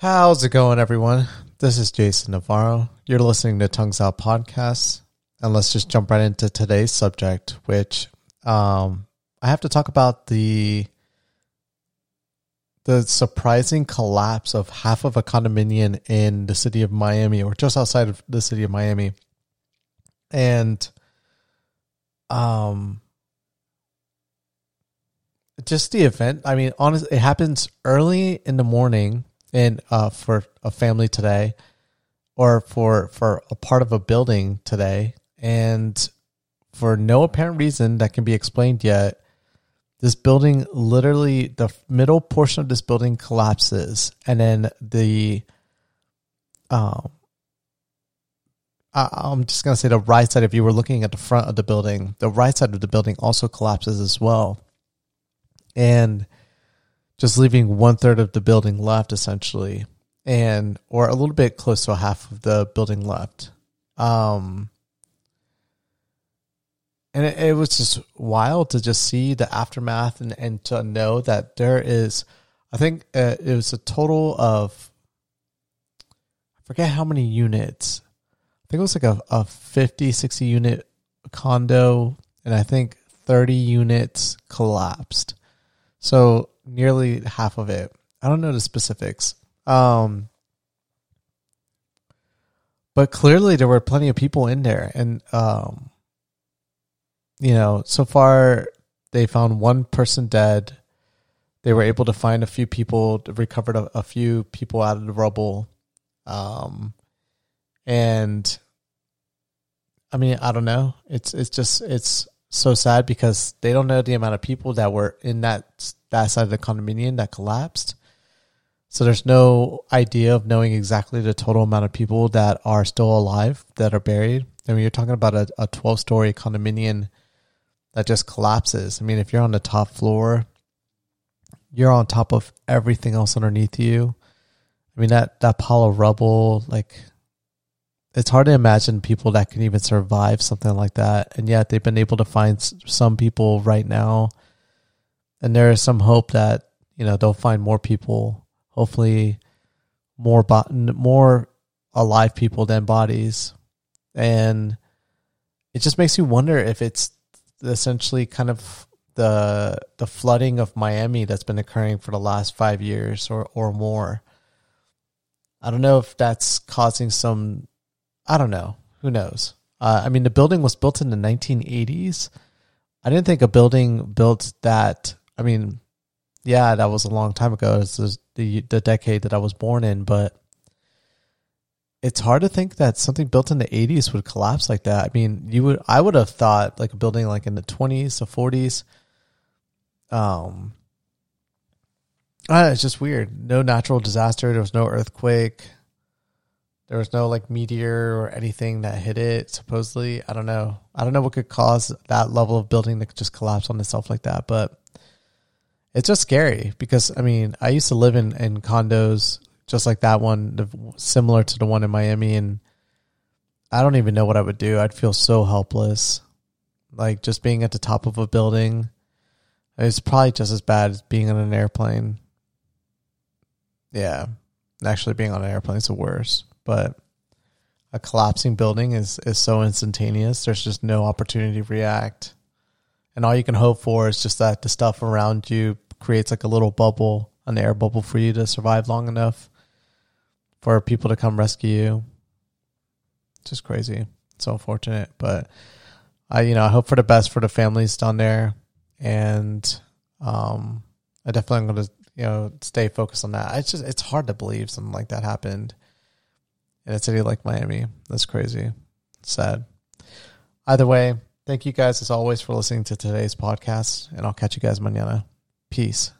How's it going, everyone? This is Jason Navarro. You're listening to Tongues Out Podcast. And let's just jump right into today's subject, which um, I have to talk about the the surprising collapse of half of a condominium in the city of Miami or just outside of the city of Miami. And um just the event, I mean, honestly, it happens early in the morning and uh, for a family today or for for a part of a building today and for no apparent reason that can be explained yet this building literally the middle portion of this building collapses and then the um I, I'm just gonna say the right side. If you were looking at the front of the building, the right side of the building also collapses as well, and just leaving one third of the building left, essentially, and or a little bit close to a half of the building left. Um, and it, it was just wild to just see the aftermath and, and to know that there is, I think uh, it was a total of, I forget how many units. I think it was like a, a 50, 60 unit condo, and I think 30 units collapsed. So nearly half of it. I don't know the specifics. Um, but clearly there were plenty of people in there and um, you know, so far they found one person dead. They were able to find a few people, recovered a, a few people out of the rubble. Um, and I mean, I don't know. It's it's just it's so sad because they don't know the amount of people that were in that that side of the condominium that collapsed. So there's no idea of knowing exactly the total amount of people that are still alive that are buried. I mean, you're talking about a, a 12 story condominium that just collapses. I mean, if you're on the top floor, you're on top of everything else underneath you. I mean, that, that pile of rubble, like, it's hard to imagine people that can even survive something like that. And yet they've been able to find some people right now. And there is some hope that, you know, they'll find more people, hopefully more, bo- more alive people than bodies. And it just makes you wonder if it's essentially kind of the the flooding of Miami that's been occurring for the last five years or or more. I don't know if that's causing some. I don't know. Who knows? Uh, I mean, the building was built in the 1980s. I didn't think a building built that. I mean, yeah, that was a long time ago. It's the the decade that I was born in, but it's hard to think that something built in the 80s would collapse like that. I mean, you would I would have thought like a building like in the 20s or 40s um it's just weird. No natural disaster, there was no earthquake. There was no like meteor or anything that hit it supposedly. I don't know. I don't know what could cause that level of building to just collapse on itself like that, but it's just scary because I mean, I used to live in in condos just like that one, similar to the one in Miami. And I don't even know what I would do. I'd feel so helpless. Like just being at the top of a building. It's probably just as bad as being on an airplane. Yeah. Actually, being on an airplane is the worst. But a collapsing building is, is so instantaneous. There's just no opportunity to react. And all you can hope for is just that the stuff around you creates like a little bubble, an air bubble for you to survive long enough for people to come rescue you. It's just crazy. It's so unfortunate, but I, you know, I hope for the best for the families down there, and um, I definitely am going to, you know, stay focused on that. It's just, it's hard to believe something like that happened in a city like Miami. That's crazy. Sad. Either way, thank you guys as always for listening to today's podcast, and I'll catch you guys mañana. Peace.